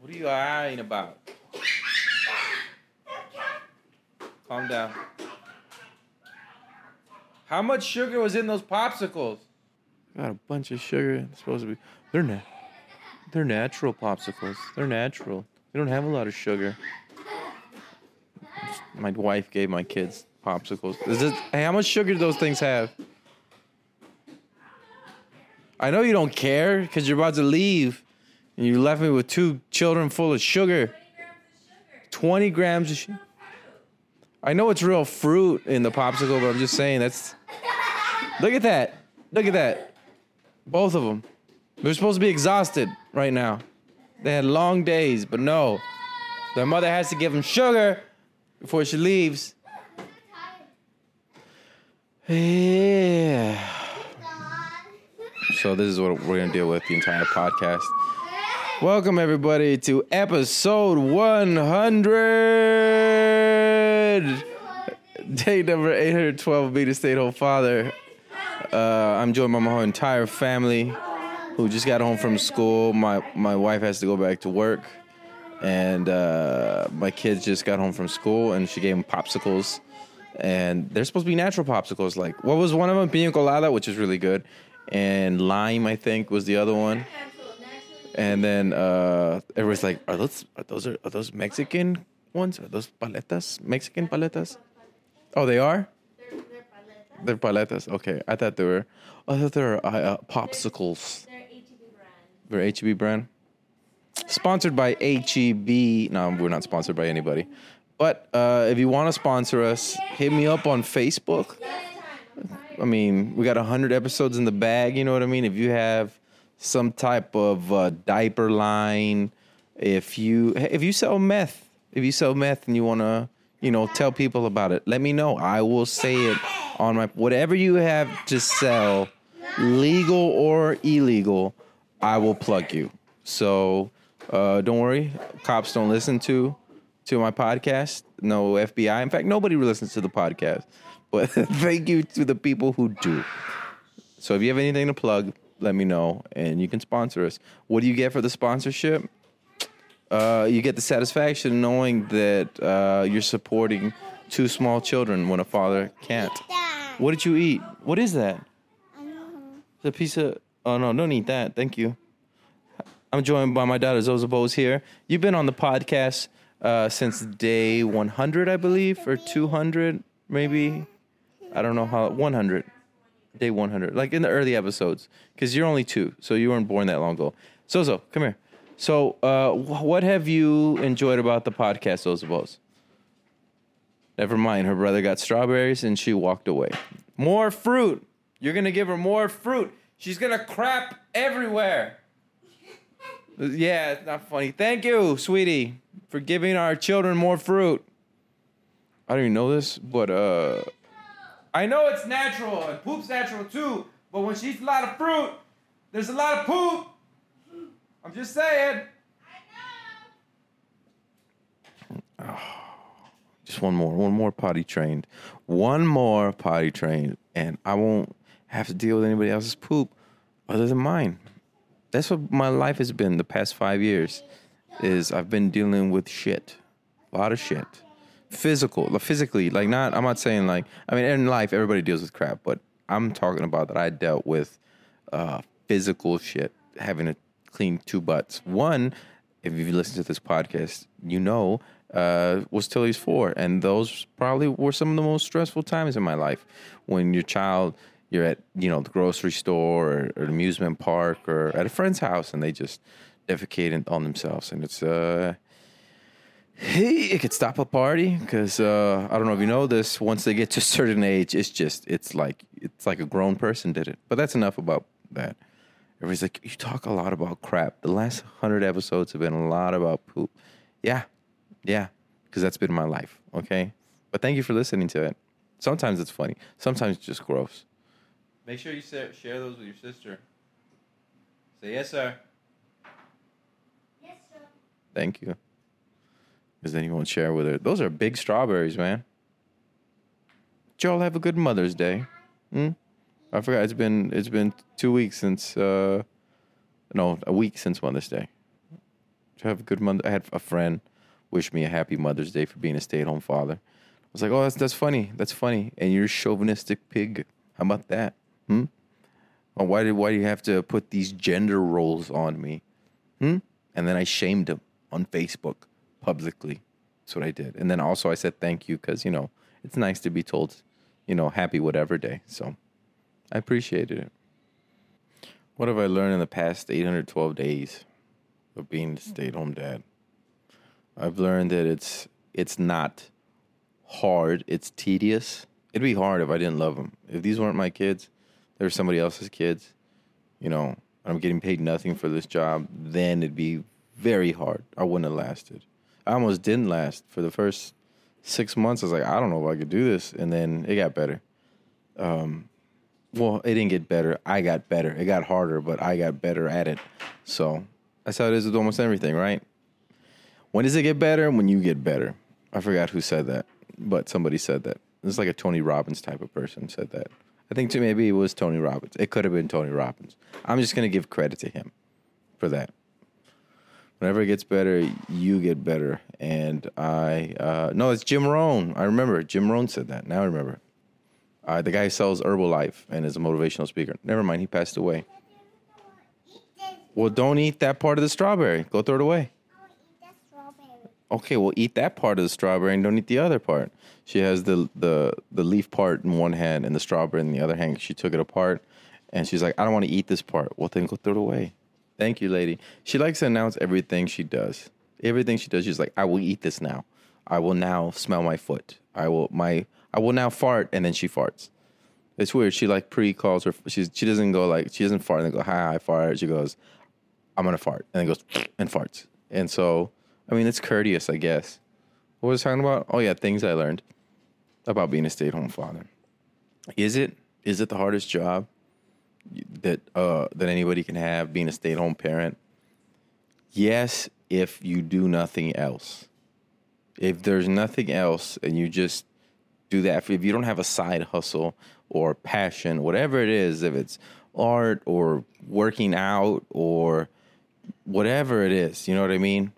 What are you eyeing about? Calm down. How much sugar was in those popsicles? Got a bunch of sugar. It's supposed to be they're na- They're natural popsicles. They're natural. They don't have a lot of sugar. My wife gave my kids popsicles. Is it? Hey, how much sugar do those things have? I know you don't care because you're about to leave, and you left me with two children full of sugar. Twenty grams of sugar. I know it's real fruit in the popsicle, but I'm just saying that's. Look at that. Look at that. Both of them. They're supposed to be exhausted right now. They had long days, but no. Their mother has to give them sugar before she leaves. Yeah. So this is what we're gonna deal with the entire podcast. Welcome everybody to episode 100. Day number 812 of Be the Stay Home Father. Uh, I'm joined by my whole entire family who just got home from school. My my wife has to go back to work. And uh, my kids just got home from school and she gave them popsicles. And they're supposed to be natural popsicles. Like, what was one of them? Pina colada, which is really good. And lime, I think, was the other one. And then uh, everybody's like, "Are those are those are, are those Mexican ones? Are those paletas? Mexican paletas? Oh, they are. They're paletas. Okay, I thought they were. I thought they were uh, popsicles. Brand. HEB brand. Sponsored by HEB. No, we're not sponsored by anybody. But uh, if you want to sponsor us, hit me up on Facebook. I mean, we got 100 episodes in the bag, you know what I mean? If you have some type of uh, diaper line, if you if you sell meth, if you sell meth and you want to, you know, tell people about it, let me know. I will say it on my whatever you have to sell, legal or illegal, I will plug you. So, uh, don't worry, cops don't listen to to my podcast. No FBI. In fact, nobody listens to the podcast. But thank you to the people who do. So if you have anything to plug, let me know and you can sponsor us. What do you get for the sponsorship? Uh, you get the satisfaction knowing that uh, you're supporting two small children when a father can't. What did you eat? What is that? It's a piece of. Oh no! Don't eat that. Thank you. I'm joined by my daughter Zoza Bose here. You've been on the podcast uh, since day 100, I believe, or 200, maybe. I don't know how. 100, day 100, like in the early episodes, because you're only two, so you weren't born that long ago. Zozo, come here. So, uh, what have you enjoyed about the podcast, Zozo? Never mind. Her brother got strawberries and she walked away. More fruit. You're gonna give her more fruit. She's gonna crap everywhere. Yeah, it's not funny. Thank you, sweetie, for giving our children more fruit. I don't even know this, but uh I know it's natural and poop's natural too, but when she eats a lot of fruit, there's a lot of poop. I'm just saying. I know. Just one more, one more potty trained, one more potty trained, and I won't have to deal with anybody else's poop other than mine. That's what my life has been the past five years. Is I've been dealing with shit, a lot of shit, physical, like physically, like not. I'm not saying like I mean in life everybody deals with crap, but I'm talking about that I dealt with uh, physical shit, having to clean two butts. One, if you listen to this podcast, you know uh, was till he's four, and those probably were some of the most stressful times in my life. When your child, you're at you know the grocery store or, or amusement park or at a friend's house, and they just defecate on themselves, and it's uh, hey, it could stop a party because uh, I don't know if you know this. Once they get to a certain age, it's just it's like it's like a grown person did it. But that's enough about that. Everybody's like, you talk a lot about crap. The last hundred episodes have been a lot about poop. Yeah, yeah, because that's been my life. Okay, but thank you for listening to it. Sometimes it's funny. Sometimes it's just gross. Make sure you share those with your sister. Say yes, sir. Yes, sir. Thank you. Because then you won't share with her. Those are big strawberries, man. Did y'all have a good Mother's Day? Hmm? I forgot. It's been it's been two weeks since uh, no, a week since Mother's Day. Did you have a good mother? I had a friend wish me a happy Mother's Day for being a stay-at-home father. I was like, oh, that's that's funny. That's funny. And you're a chauvinistic pig. How about that? Hmm. Why did why do you have to put these gender roles on me? Hmm. And then I shamed him on Facebook publicly. That's what I did. And then also I said thank you because you know it's nice to be told, you know, happy whatever day. So I appreciated it. What have I learned in the past 812 days of being a stay-at-home dad? I've learned that it's it's not hard. It's tedious. It'd be hard if I didn't love them. If these weren't my kids, they were somebody else's kids. You know, I'm getting paid nothing for this job. Then it'd be very hard. I wouldn't have lasted. I almost didn't last for the first six months. I was like, I don't know if I could do this, and then it got better. Um, well, it didn't get better. I got better. It got harder, but I got better at it. So that's how it is with almost everything, right? When does it get better? When you get better. I forgot who said that, but somebody said that. It's like a Tony Robbins type of person said that. I think too, maybe it was Tony Robbins. It could have been Tony Robbins. I'm just gonna give credit to him for that. Whenever it gets better, you get better. And I uh, no, it's Jim Rohn. I remember Jim Rohn said that. Now I remember. Uh, the guy who sells Herbalife and is a motivational speaker. Never mind, he passed away. Well, don't eat that part of the strawberry. Go throw it away. I want to eat that strawberry. Okay, well, eat that part of the strawberry and don't eat the other part. She has the the the leaf part in one hand and the strawberry in the other hand. She took it apart, and she's like, "I don't want to eat this part." Well, then go throw it away. Thank you, lady. She likes to announce everything she does. Everything she does, she's like, "I will eat this now. I will now smell my foot. I will my I will now fart," and then she farts. It's weird. She like pre calls her. She's she doesn't go like she doesn't fart and go hi I fart. She goes, I'm gonna fart, and then goes and farts. And so, I mean, it's courteous, I guess. What was I talking about? Oh yeah, things I learned about being a stay-at-home father. Is it is it the hardest job that uh, that anybody can have? Being a stay-at-home parent. Yes, if you do nothing else. If there's nothing else, and you just do that, if you don't have a side hustle or passion, whatever it is, if it's art or working out or whatever it is, you know what I mean?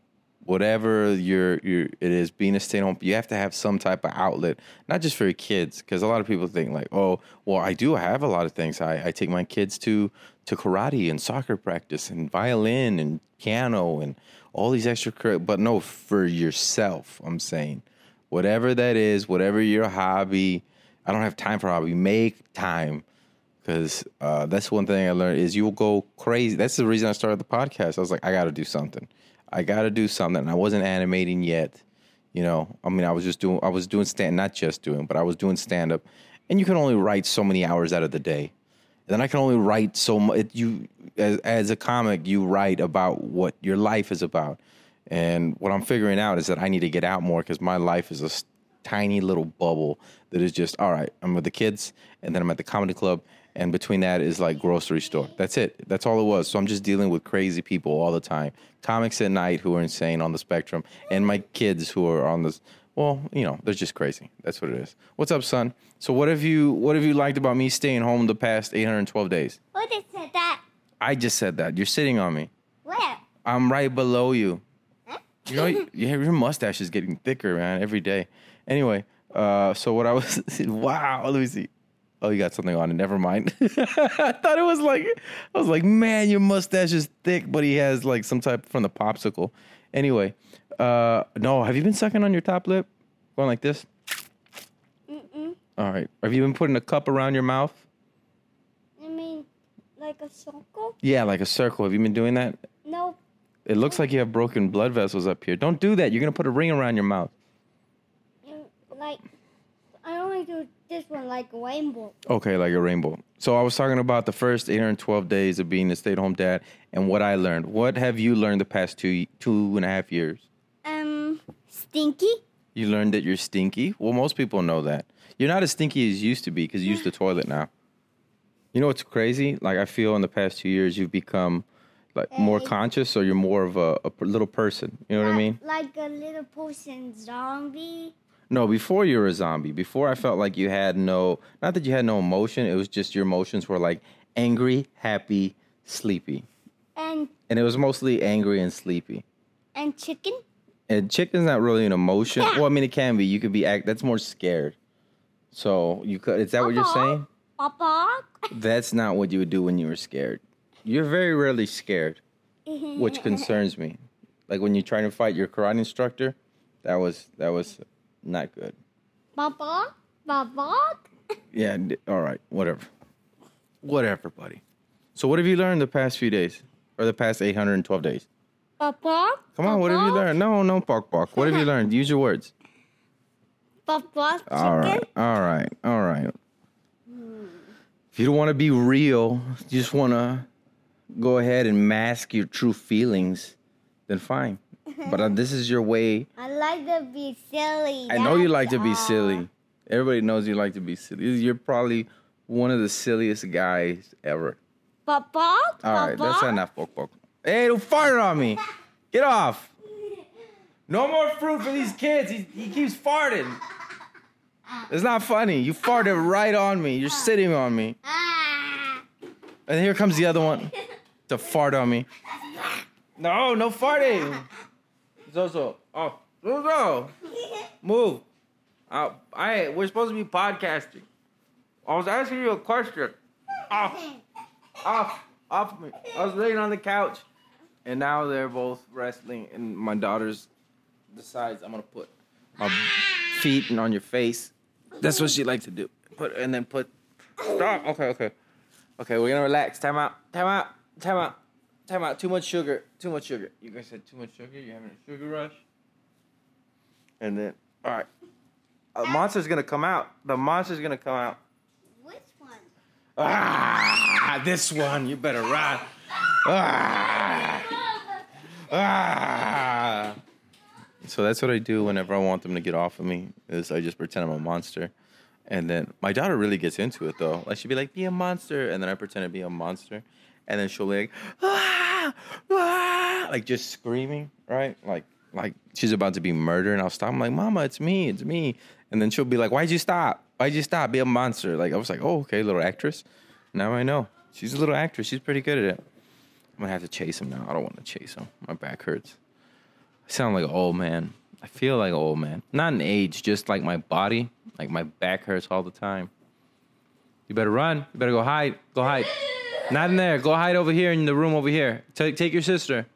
Whatever your your it is, being a stay at home, you have to have some type of outlet, not just for your kids, because a lot of people think like, oh, well, I do have a lot of things. I, I take my kids to to karate and soccer practice and violin and piano and all these extra, but no, for yourself. I'm saying, whatever that is, whatever your hobby. I don't have time for hobby. Make time because uh, that's one thing I learned is you'll go crazy. That's the reason I started the podcast. I was like, I got to do something. I got to do something. And I wasn't animating yet. You know, I mean, I was just doing. I was doing stand, not just doing, but I was doing stand up. And you can only write so many hours out of the day. And then I can only write so much. You, as, as a comic, you write about what your life is about. And what I'm figuring out is that I need to get out more because my life is a tiny little bubble that is just all right. I'm with the kids, and then I'm at the comedy club, and between that is like grocery store. That's it. That's all it was. So I'm just dealing with crazy people all the time. Comics at night who are insane on the spectrum, and my kids who are on this. Well, you know, they're just crazy. That's what it is. What's up, son? So what have you what have you liked about me staying home the past 812 days? Who just said that? I just said that. You're sitting on me. Where? I'm right below you. You know, you- your mustache is getting thicker, man, every day. Anyway, uh, so what I was, wow, let me see. Oh, you got something on it. Never mind. I thought it was like, I was like, man, your mustache is thick, but he has like some type from the popsicle. Anyway, uh, no, have you been sucking on your top lip, going like this? Mm-mm. All right. Have you been putting a cup around your mouth? I mean, like a circle? Yeah, like a circle. Have you been doing that? No. It looks like you have broken blood vessels up here. Don't do that. You're gonna put a ring around your mouth. Like, I only do this one like a rainbow. Okay, like a rainbow. So I was talking about the first 812 days of being a stay-at-home dad and what I learned. What have you learned the past two two and a half years? Um, stinky? You learned that you're stinky. Well, most people know that. You're not as stinky as you used to be because you use the toilet now. You know what's crazy? Like I feel in the past two years you've become Like more conscious, or you're more of a little person? You know what I mean? Like a little person zombie. No, before you were a zombie. Before I felt like you had no, not that you had no emotion. It was just your emotions were like angry, happy, sleepy, And and it was mostly angry and sleepy. and chicken. And chicken's not really an emotion. Well, I mean, it can be. You could be act. That's more scared. So you could. Is that what you're saying? Papa. That's not what you would do when you were scared. You're very rarely scared, which concerns me. Like when you're trying to fight your karate instructor, that was that was not good. Papa. Papa. Yeah. All right. Whatever. Whatever, buddy. So what have you learned the past few days, or the past 812 days? Papa. Come on. What have you learned? No, no, pok pok. What have you learned? Use your words. Papa. Chicken. All right, all right, all right. If you don't want to be real, you just want to go ahead and mask your true feelings, then fine. But uh, this is your way. I like to be silly. I know you like to be silly. Everybody knows you like to be silly. You're probably one of the silliest guys ever. Papa. All right, that's enough, Pok Pok. Hey, don't fart on me. Get off. No more fruit for these kids. He, he keeps farting. It's not funny. You farted right on me. You're sitting on me. And here comes the other one to fart on me. No, no farting. Zozo. Oh, Zozo. Move. Uh, I, we're supposed to be podcasting. I was asking you a question. Off. Off. Off me. I was laying on the couch. And now they're both wrestling. And my daughter's decides I'm to put my feet on your face. That's what she likes to do. Put And then put. Stop. Okay, okay. Okay, we're gonna relax. Time out. Time out. Time out. Time out. Too much sugar. Too much sugar. You guys said too much sugar. You're having a sugar rush. And then, all right. A monster's gonna come out. The monster's gonna come out. Which one? Ah, this one. You better run. Ah, ah. So that's what I do whenever I want them to get off of me. Is I just pretend I'm a monster, and then my daughter really gets into it though. Like she'd be like, "Be a monster," and then I pretend to be a monster, and then she'll be like, ah, ah, like just screaming, right? Like like she's about to be murdered, and I'll stop. I'm like, "Mama, it's me, it's me," and then she'll be like, "Why'd you stop? Why'd you stop? Be a monster." Like I was like, "Oh, okay, little actress." Now I know she's a little actress. She's pretty good at it. I'm gonna have to chase him now. I don't want to chase him. My back hurts. I sound like an old man. I feel like an old man. Not in age, just like my body. Like my back hurts all the time. You better run. You better go hide. Go hide. Not in there. Go hide over here in the room over here. Take take your sister.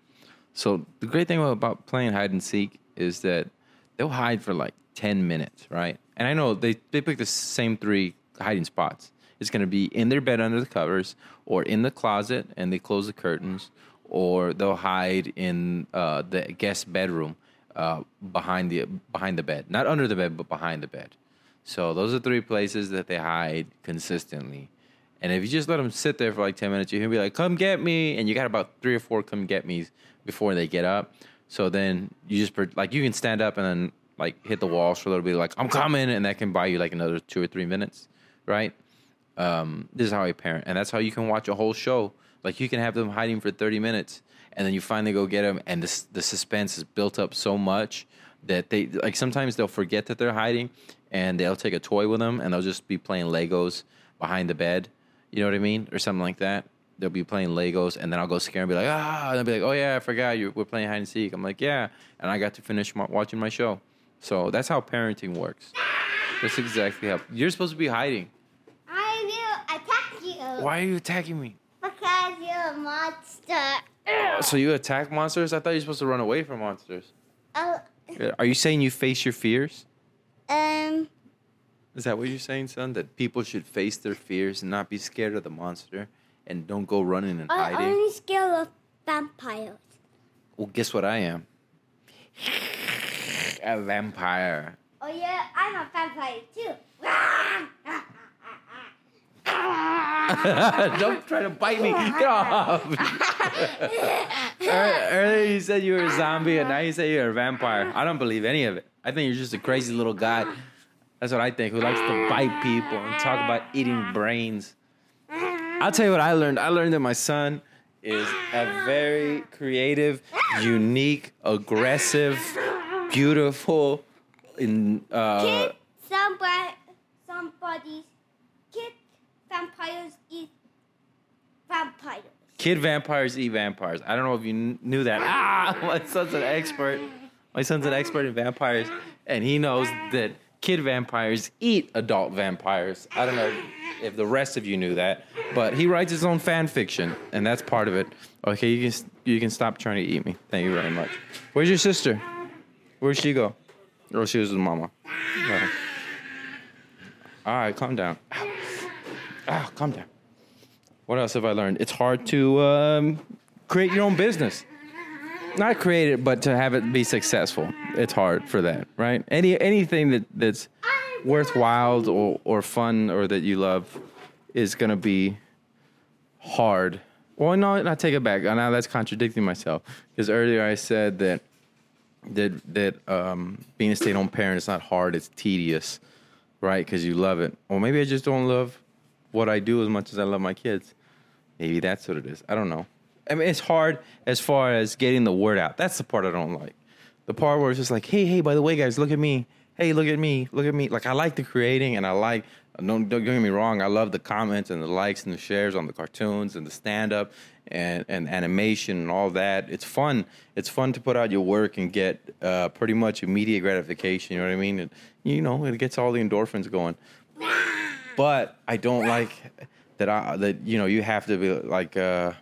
So the great thing about playing hide and seek is that they'll hide for like ten minutes, right? And I know they they pick the same three hiding spots. It's gonna be in their bed under the covers, or in the closet, and they close the curtains, or they'll hide in uh, the guest bedroom uh, behind the behind the bed, not under the bed, but behind the bed. So those are three places that they hide consistently. And if you just let them sit there for like 10 minutes, to be like, come get me. And you got about three or four come get me's before they get up. So then you just, like, you can stand up and then, like, hit the walls for a little bit, like, I'm coming. And that can buy you, like, another two or three minutes, right? Um, this is how I parent. And that's how you can watch a whole show. Like, you can have them hiding for 30 minutes. And then you finally go get them. And this, the suspense is built up so much that they, like, sometimes they'll forget that they're hiding and they'll take a toy with them and they'll just be playing Legos behind the bed. You know what I mean? Or something like that. They'll be playing Legos, and then I'll go scare and be like, ah, and they'll be like, oh yeah, I forgot you. We're playing hide and seek. I'm like, yeah, and I got to finish my, watching my show. So that's how parenting works. That's exactly how you're supposed to be hiding. I will attack you. Why are you attacking me? Because you're a monster. So you attack monsters? I thought you were supposed to run away from monsters. Oh, Are you saying you face your fears? um, Is that what you're saying, son? That people should face their fears and not be scared of the monster and don't go running and I'm hiding? only scared of vampires. Well, guess what I am? A vampire. Oh yeah, I'm a vampire too. Don't try to bite me. Get off. Ear- Earlier you said you were a zombie, and now you say you're a vampire. I don't believe any of it. I think you're just a crazy little guy. That's what I think, who likes to bite people and talk about eating brains. I'll tell you what I learned. I learned that my son is a very creative, unique, aggressive, beautiful, in uh, Kid, somebody, somebody's kid vampires eat vampires. kid vampires eat vampires. I don't know if you kn- knew that. Ah, my son's an expert. My son's an expert in vampires, and he knows that kid vampires eat adult vampires. I don't know if the rest of you knew that, but he writes his own fan fiction, and that's part of it. Okay, you can you can stop trying to eat me. Thank you very much. Where's your sister? Where'd she go? Oh, she was with mama. All right, calm down. Ah, calm down. What else have I learned? It's hard to um, create your own business. Not create it, but to have it be successful. It's hard for that, right? Any anything that, that's worthwhile or, or fun or that you love is gonna be hard. Well, no, I take it back. Now that's contradicting myself because earlier I said that that that um, being a stay-at-home parent is not hard; it's tedious, right? Because you love it. Or maybe I just don't love what I do as much as I love my kids. Maybe that's what it is. I don't know. I mean, it's hard as far as getting the word out. That's the part I don't like. The part where it's just like, hey, hey, by the way, guys, look at me. Hey, look at me. Look at me. Like I like the creating, and I like. Don't don't get me wrong. I love the comments and the likes and the shares on the cartoons and the stand up and and animation and all that. It's fun. It's fun to put out your work and get uh, pretty much immediate gratification. You know what I mean? You know, it gets all the endorphins going but I don't like that. I that you know you have to be like uh,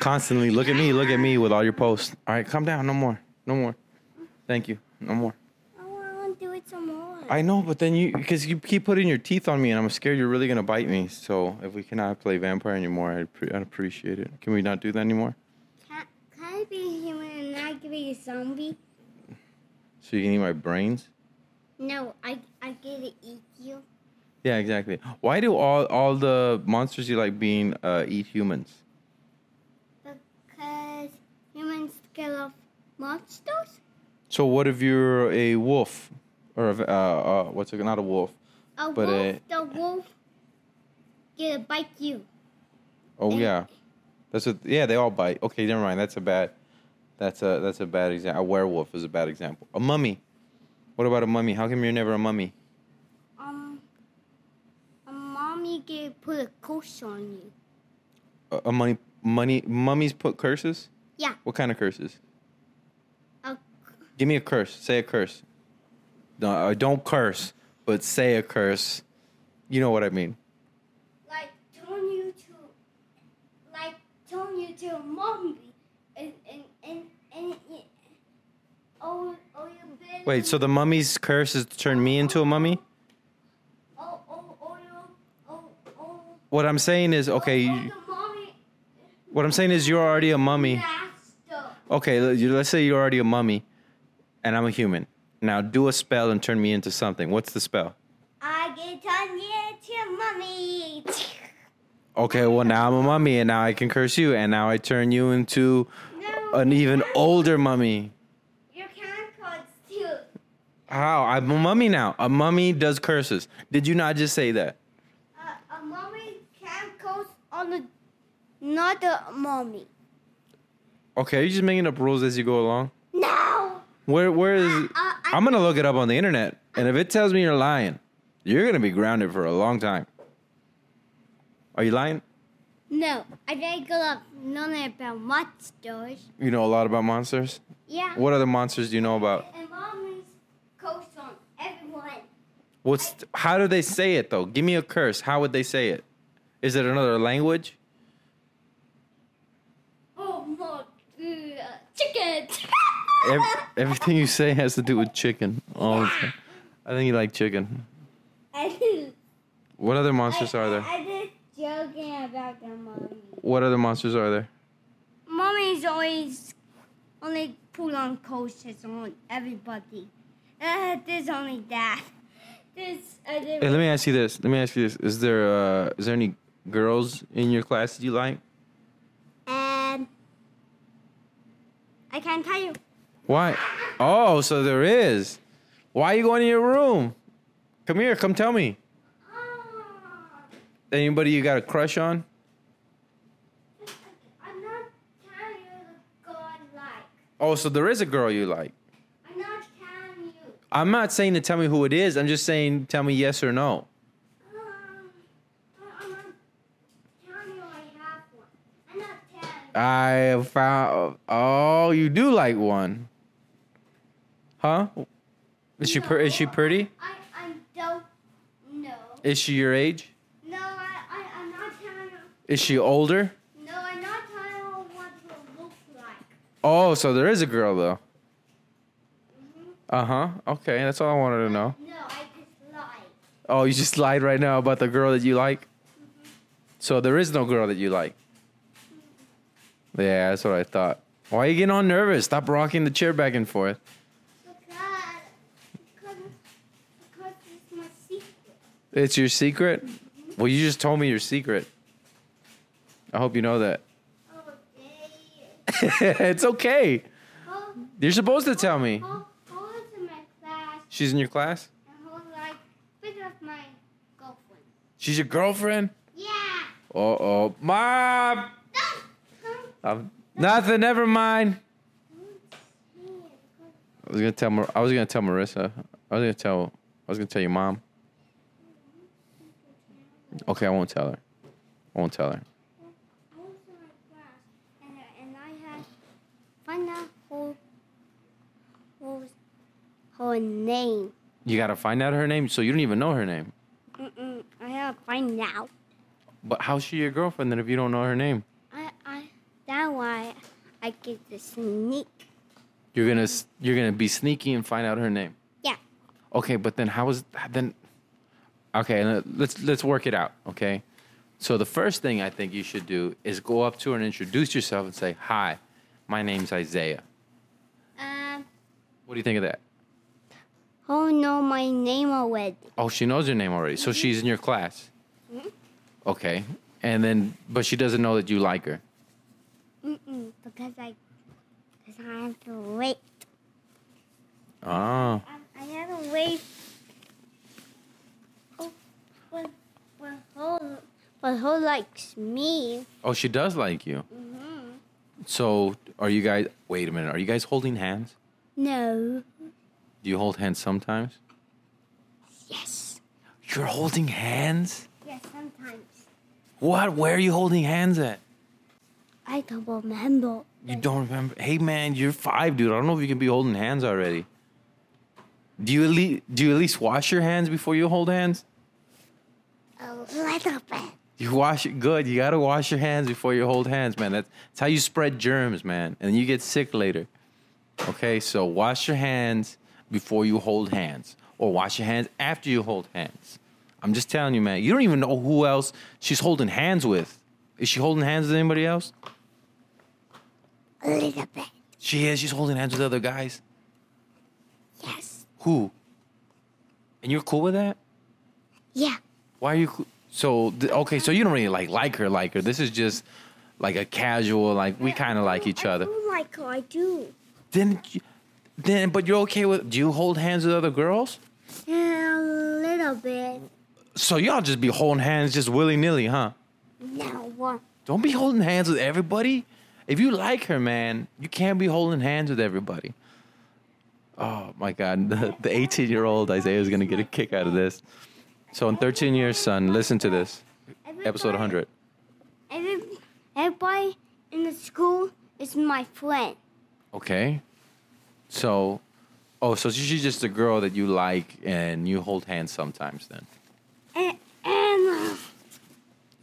constantly look at me, look at me with all your posts. All right, calm down. No more. No more. Thank you. No more. I want to do it some more. I know, but then you because you keep putting your teeth on me, and I'm scared you're really gonna bite me. So if we cannot play vampire anymore, I'd, pre- I'd appreciate it. Can we not do that anymore? Can, can I be human and not be a zombie? So you can eat my brains? No, I I get to eat you. Yeah, exactly. Why do all all the monsters you like being uh, eat humans? Because humans kill off monsters. So what if you're a wolf or a, uh, uh, what's it? Not a wolf. A But, wolf, uh, the wolf, get to bite you. Oh And- yeah, that's a yeah. They all bite. Okay, never mind. That's a bad. That's a that's a bad example. A werewolf is a bad example. A mummy. What about a mummy? How come you're never a mummy? Um, a mommy get put a curse on you. A, a money money mummies put curses. Yeah, What kind of curses? Give me a curse. Say a curse. No, uh, don't curse, but say a curse. You know what I mean. like turn you to, like turn you to a mommy, and and and and. and Oh, oh, you. Wait, so the mummy's curse is to turn me into a mummy? Oh, oh, oh, you, oh, oh. What I'm saying is, okay. Oh, What I'm saying is, you're already a mummy. Okay, let's say you're already a mummy, and I'm a human. Now do a spell and turn me into something. What's the spell? I get turn you to mommy. Okay, well now I'm a mummy, and now I can curse you, and now I turn you into No, an even older mummy. You can't curse too. How? I'm a mummy now. A mummy does curses. Did you not just say that? Uh, a mummy can't curse on a, not a mommy. Okay, are you just making up rules as you go along? Where where is? Uh, I- I'm gonna look it up on the internet, and if it tells me you're lying, you're gonna be grounded for a long time. Are you lying? No, I didn't go up none about monsters. You know a lot about monsters. Yeah. What other monsters do you know about? And mommy's curse on everyone. What's how do they say it though? Give me a curse. How would they say it? Is it another language? Oh my god. Chicken. Ev- everything you say has to do with chicken. All the time. I think you like chicken. I, What other monsters are there? I, just joking about the mommy. What other monsters are there? Mommy's always only put on coaches on everybody. Uh, there's only that. There's I did Hey, let me ask you this. Let me ask you this. Is there uh is there any girls in your class that you like? and I can't tell you. Why? Oh, so there is. Why are you going to your room? Come here, come tell me. Anybody you got a crush on? I'm not Oh, so there is a girl you like. I'm not telling you. I'm not saying to tell me who it is. I'm just saying tell me yes or no. Um, I- I'm not telling you I have one. I'm not telling you. I found. Oh, you do like one, huh? Is she per- is she pretty? I, I don't know. Is she your age? No, I, I, I'm not telling you. Is she older? No, I'm not telling you what it looks like. Oh, so there is a girl though. Mhm. Uh huh. Okay, that's all I wanted to know. No, I just lied. Oh, you just lied right now about the girl that you like. So there is no girl that you like. Yeah, that's what I thought. Why are you getting all nervous? Stop rocking the chair back and forth. Because, because, because it's my secret. It's your secret? Well, you just told me your secret. I hope you know that. It's okay. You're supposed to tell me. it's in my class. She's in your class? And hold like, pick up my girlfriend. She's your girlfriend? Yeah. Uh oh. Mom! Um, nothing, never mind. I was gonna tell Mar- I was gonna tell Marissa. I was gonna tell I was gonna tell your mom. Okay, I won't tell her. I won't tell her. I was in my class, and, and I had find out who, who's her name. You gotta find out her name, so you don't even know her name. Mm-mm, I have to find out. But how's she your girlfriend then if you don't know her name? I, I, that's why I get the sneak. You're gonna you're gonna be sneaky and find out her name. Yeah. Okay, but then how is then? Okay, let- let's let's work it out. Okay, so the first thing I think you should do is go up to her and introduce yourself and say, "Hi, my name's Isaiah." Um, What do you think of that? Oh no, my name already? Oh, she knows your name already, so she's in your class. Mhm. Okay, and then but she doesn't know that you like her. Mm-mm, because I, because I have to wait. Oh, I, I have to wait. But, but who, but who likes me? oh, she does like you. Mm-hmm. So are you guys? Wait a minute. Are you guys holding hands? No. Do you hold hands sometimes? Yes. You're holding hands. Yes, sometimes. What? Where are you holding hands at? I don't remember. You don't remember? Hey man, you're five, dude. I don't know if you can be holding hands already. Do you at least do you at least wash your hands before you hold hands? A little bit. You wash it good. You gotta wash your hands before you hold hands, man. That's, that's how you spread germs, man, and you get sick later. Okay, so wash your hands before you hold hands, or wash your hands after you hold hands. I'm just telling you, man. You don't even know who else she's holding hands with. Is she holding hands with anybody else? A little bit. She is. She's holding hands with other guys. Yes. Who? And you're cool with that? Yeah. Why are you? So okay, so you don't really like like her, like her. This is just like a casual, like we kind of like each I other. do like her. I do. Then, then, but you're okay with? Do you hold hands with other girls? Yeah, a little bit. So y'all just be holding hands just willy nilly, huh? No. Don't be holding hands with everybody. If you like her, man, you can't be holding hands with everybody. Oh my God, the the 18 year old Isaiah is gonna get a kick out of this. So in 13 years, son, listen to this. Episode 100. Every, everybody in the school is my friend. Okay. So, oh, so she's just a girl that you like and you hold hands sometimes then. And, and uh,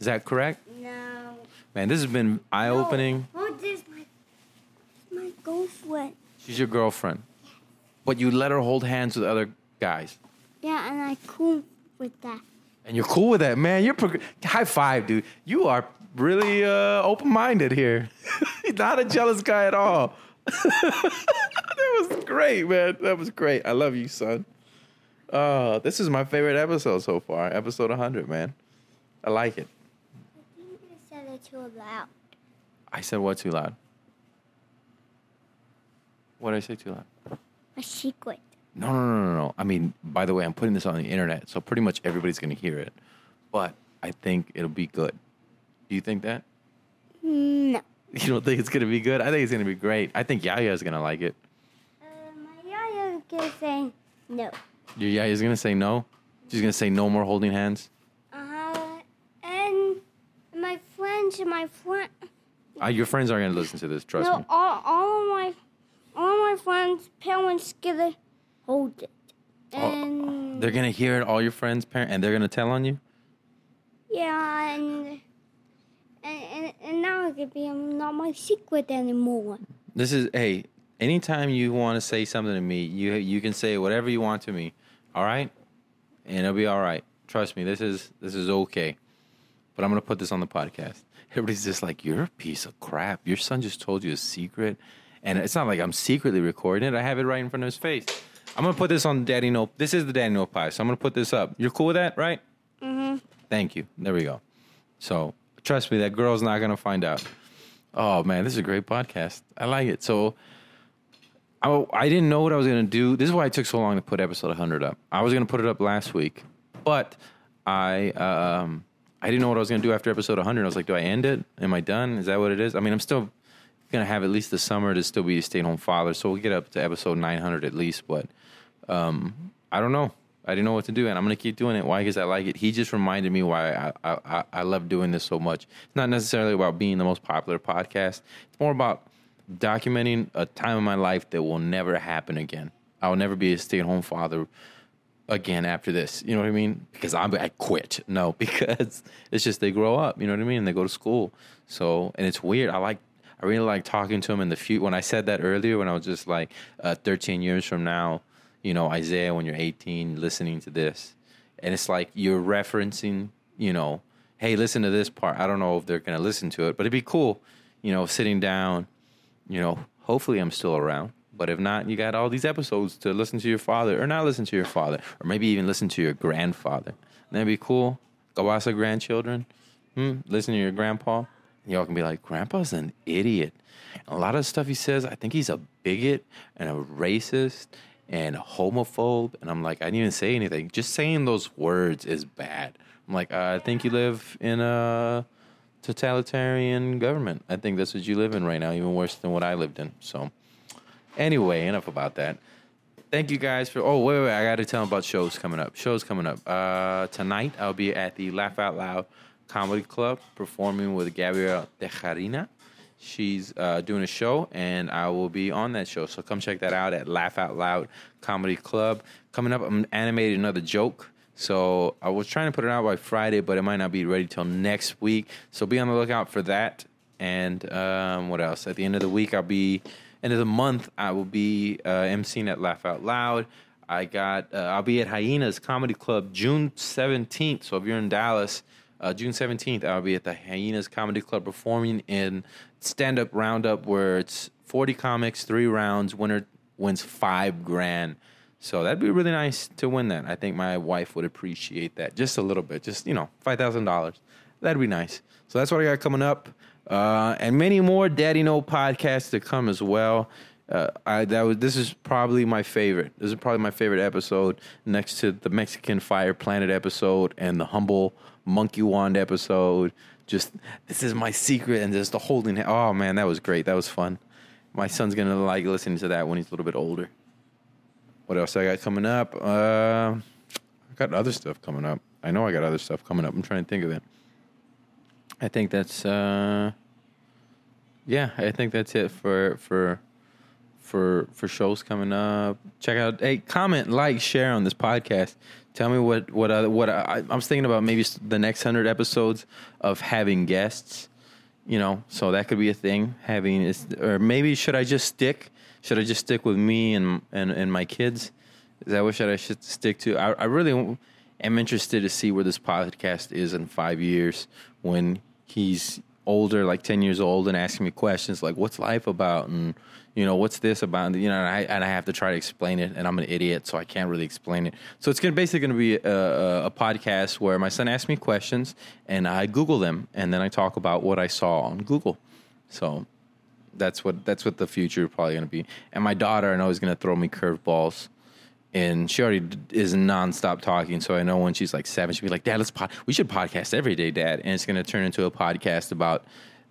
Is that correct? no. Man, this has been eye opening. No, oh, this my my girlfriend. She's your girlfriend. But you let her hold hands with other guys. Yeah, and I cool with that. And you're cool with that, man. You're prog- high five, dude. You are really uh, open minded here. Not a jealous guy at all. that was great, man. That was great. I love you, son. Uh, this is my favorite episode so far. Episode 100, man. I like it. I I said it too loud. I said what too loud? What did I say too loud? A secret. No, no, no, no, no. I mean, by the way, I'm putting this on the internet, so pretty much everybody's going to hear it. But I think it'll be good. Do you think that? No. You don't think it's gonna be good? I think it's gonna be great. I think Yaya's gonna like it. Uh, my yaya is saying no. Your Yaya's gonna say no. She's gonna say no more holding hands. Uh, and my friends, my friend, Uh, your friends aren't gonna listen to this. Trust no, me. all, all of my, all my friends' parents gonna hold it, uh, uh, and They're gonna hear it. All your friends' parent, and they're gonna tell on you. yeah, and and and, and now it could be um, not my secret anymore. This is hey. Anytime you want to say something to me, you you can say whatever you want to me. All right, and it'll be all right. Trust me. This is this is okay. But I'm gonna put this on the podcast. Everybody's just like, "You're a piece of crap. Your son just told you a secret," and it's not like I'm secretly recording it. I have it right in front of his face. I'm gonna put this on Daddy No. This is the Daddy No Pie, so I'm gonna put this up. You're cool with that, right? Mm-hmm. Thank you. There we go. So trust me, that girl's not gonna find out. Oh man, this is a great podcast. I like it. So I, I didn't know what I was gonna do. This is why it took so long to put episode 100 up. I was gonna put it up last week, but I um I didn't know what I was gonna do after episode 100. I was like, do I end it? Am I done? Is that what it is? I mean, I'm still gonna have at least the summer to still be a stay-at-home father, so we'll get up to episode 900 at least. But um, I don't know. I didn't know what to do, and I'm gonna keep doing it. Why? Because I like it. He just reminded me why I, I I love doing this so much. It's not necessarily about being the most popular podcast. It's more about documenting a time in my life that will never happen again. I will never be a stay-at-home father again after this. You know what I mean? Because I'm I quit. No, because it's just they grow up. You know what I mean? And they go to school. So and it's weird. I like. I really like talking to them in the future. When I said that earlier, when I was just like, uh, 13 years from now, you know, Isaiah, when you're 18, listening to this, and it's like you're referencing, you know, hey, listen to this part. I don't know if they're gonna listen to it, but it'd be cool, you know, sitting down, you know, hopefully I'm still around. But if not, you got all these episodes to listen to your father, or not listen to your father, or maybe even listen to your grandfather. And That'd be cool. Go ask Gawasa grandchildren, hmm, listen to your grandpa. Y'all can be like, Grandpa's an idiot. A lot of stuff he says, I think he's a bigot and a racist and homophobe. And I'm like, I didn't even say anything. Just saying those words is bad. I'm like, uh, I think you live in a totalitarian government. I think that's what you live in right now, even worse than what I lived in. So, anyway, enough about that. Thank you guys for. Oh, wait, wait, I got to tell them about shows coming up. Shows coming up. Uh, tonight, I'll be at the Laugh Out Loud Comedy Club performing with Gabrielle Tejarina. She's uh, doing a show, and I will be on that show. So come check that out at Laugh Out Loud Comedy Club. Coming up, I'm animating another joke. So I was trying to put it out by Friday, but it might not be ready till next week. So be on the lookout for that. And um, what else? At the end of the week, I'll be end of the month. I will be uh, emceeing at Laugh Out Loud. I got. Uh, I'll be at Hyenas Comedy Club June seventeenth. So if you're in Dallas, uh, June 17th, I'll be at the Hyenas Comedy Club performing in stand up roundup where it's 40 comics, three rounds, winner wins five grand. So that'd be really nice to win that. I think my wife would appreciate that just a little bit, just, you know, $5,000. That'd be nice. So that's what I got coming up. Uh, and many more Daddy No podcasts to come as well. Uh, I that was this is probably my favorite. This is probably my favorite episode next to the Mexican Fire Planet episode and the Humble Monkey Wand episode. Just this is my secret and just the holding. Oh man, that was great. That was fun. My son's gonna like listening to that when he's a little bit older. What else I got coming up? Uh, I got other stuff coming up. I know I got other stuff coming up. I'm trying to think of it. I think that's uh, yeah. I think that's it for for for for shows coming up. Check out, hey, comment, like, share on this podcast. Tell me what what other, what I, I'm thinking about. Maybe the next hundred episodes of having guests. You know, so that could be a thing. Having is, or maybe should I just stick? Should I just stick with me and and, and my kids? Is that what should I should stick to? I, I really am interested to see where this podcast is in five years when he's older, like ten years old, and asking me questions like, "What's life about?" and you know, what's this about? You know, and I and I have to try to explain it, and I'm an idiot, so I can't really explain it. So it's gonna basically gonna be a, a, podcast where my son asks me questions, and I Google them, and then I talk about what I saw on Google. So that's what that's what the future probably gonna be. And my daughter, I know, is gonna throw me curveballs. And she already is nonstop talking, so I know when she's like seven, she'll be like, "Dad, let's pod- we should podcast every day, Dad." And it's gonna turn into a podcast about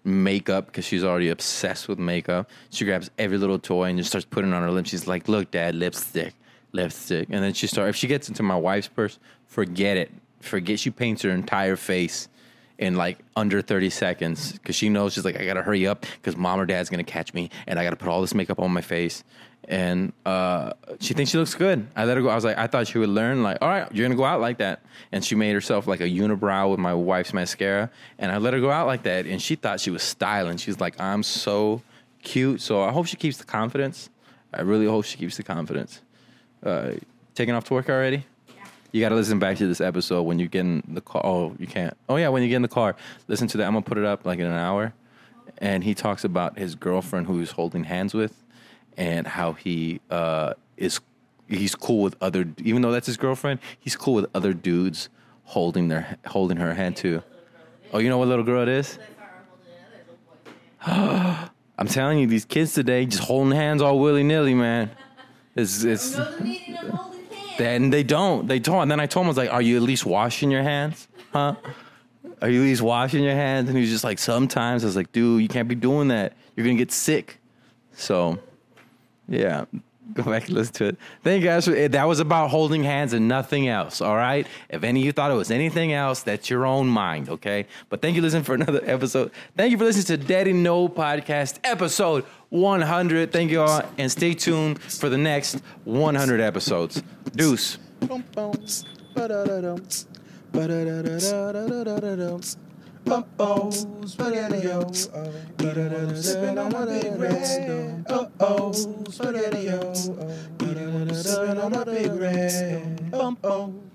makeup because she's already obsessed with makeup. She grabs every little toy and just starts putting on her lips. She's like, "Look, Dad, lipstick, lipstick." And then she starts. If she gets into my wife's purse, forget it. Forget. She paints her entire face in like under 30 seconds because she knows she's like, I gotta hurry up because mom or dad's gonna catch me and I gotta put all this makeup on my face. And uh, she thinks she looks good. I let her go. I was like, I thought she would learn, like, all right, you're gonna go out like that. And she made herself like a unibrow with my wife's mascara. And I let her go out like that. And she thought she was styling. She's like, I'm so cute. So I hope she keeps the confidence. I really hope she keeps the confidence. Uh, taking off to work already? You got to listen back to this episode when you get in the car. Oh, you can't. Oh yeah, when you get in the car, listen to that. I'm gonna put it up like in an hour, and he talks about his girlfriend who he's holding hands with, and how he uh, is he's cool with other. Even though that's his girlfriend, he's cool with other dudes holding their holding her hand too. Oh, you know what little girl it is? I'm telling you, these kids today just holding hands all willy nilly, man. It's it's. Then they don't. They don't. And then I told him, I was like, Are you at least washing your hands? Huh? Are you at least washing your hands? And he was just like, Sometimes. I was like, Dude, you can't be doing that. You're to get sick. So, yeah. Go back and listen to it. Thank you guys. For, that was about holding hands and nothing else. All right. If any of you thought it was anything else, that's your own mind. Okay. But thank you for listening for another episode. Thank you for listening to Daddy No Podcast episode 100. Thank you all. And stay tuned for the next 100 episodes. Deuce. Bubbles, radio. Uh, uh, sipping on my big red. Uh, Bubbles, radio. Sipping on my big red. Bubbles.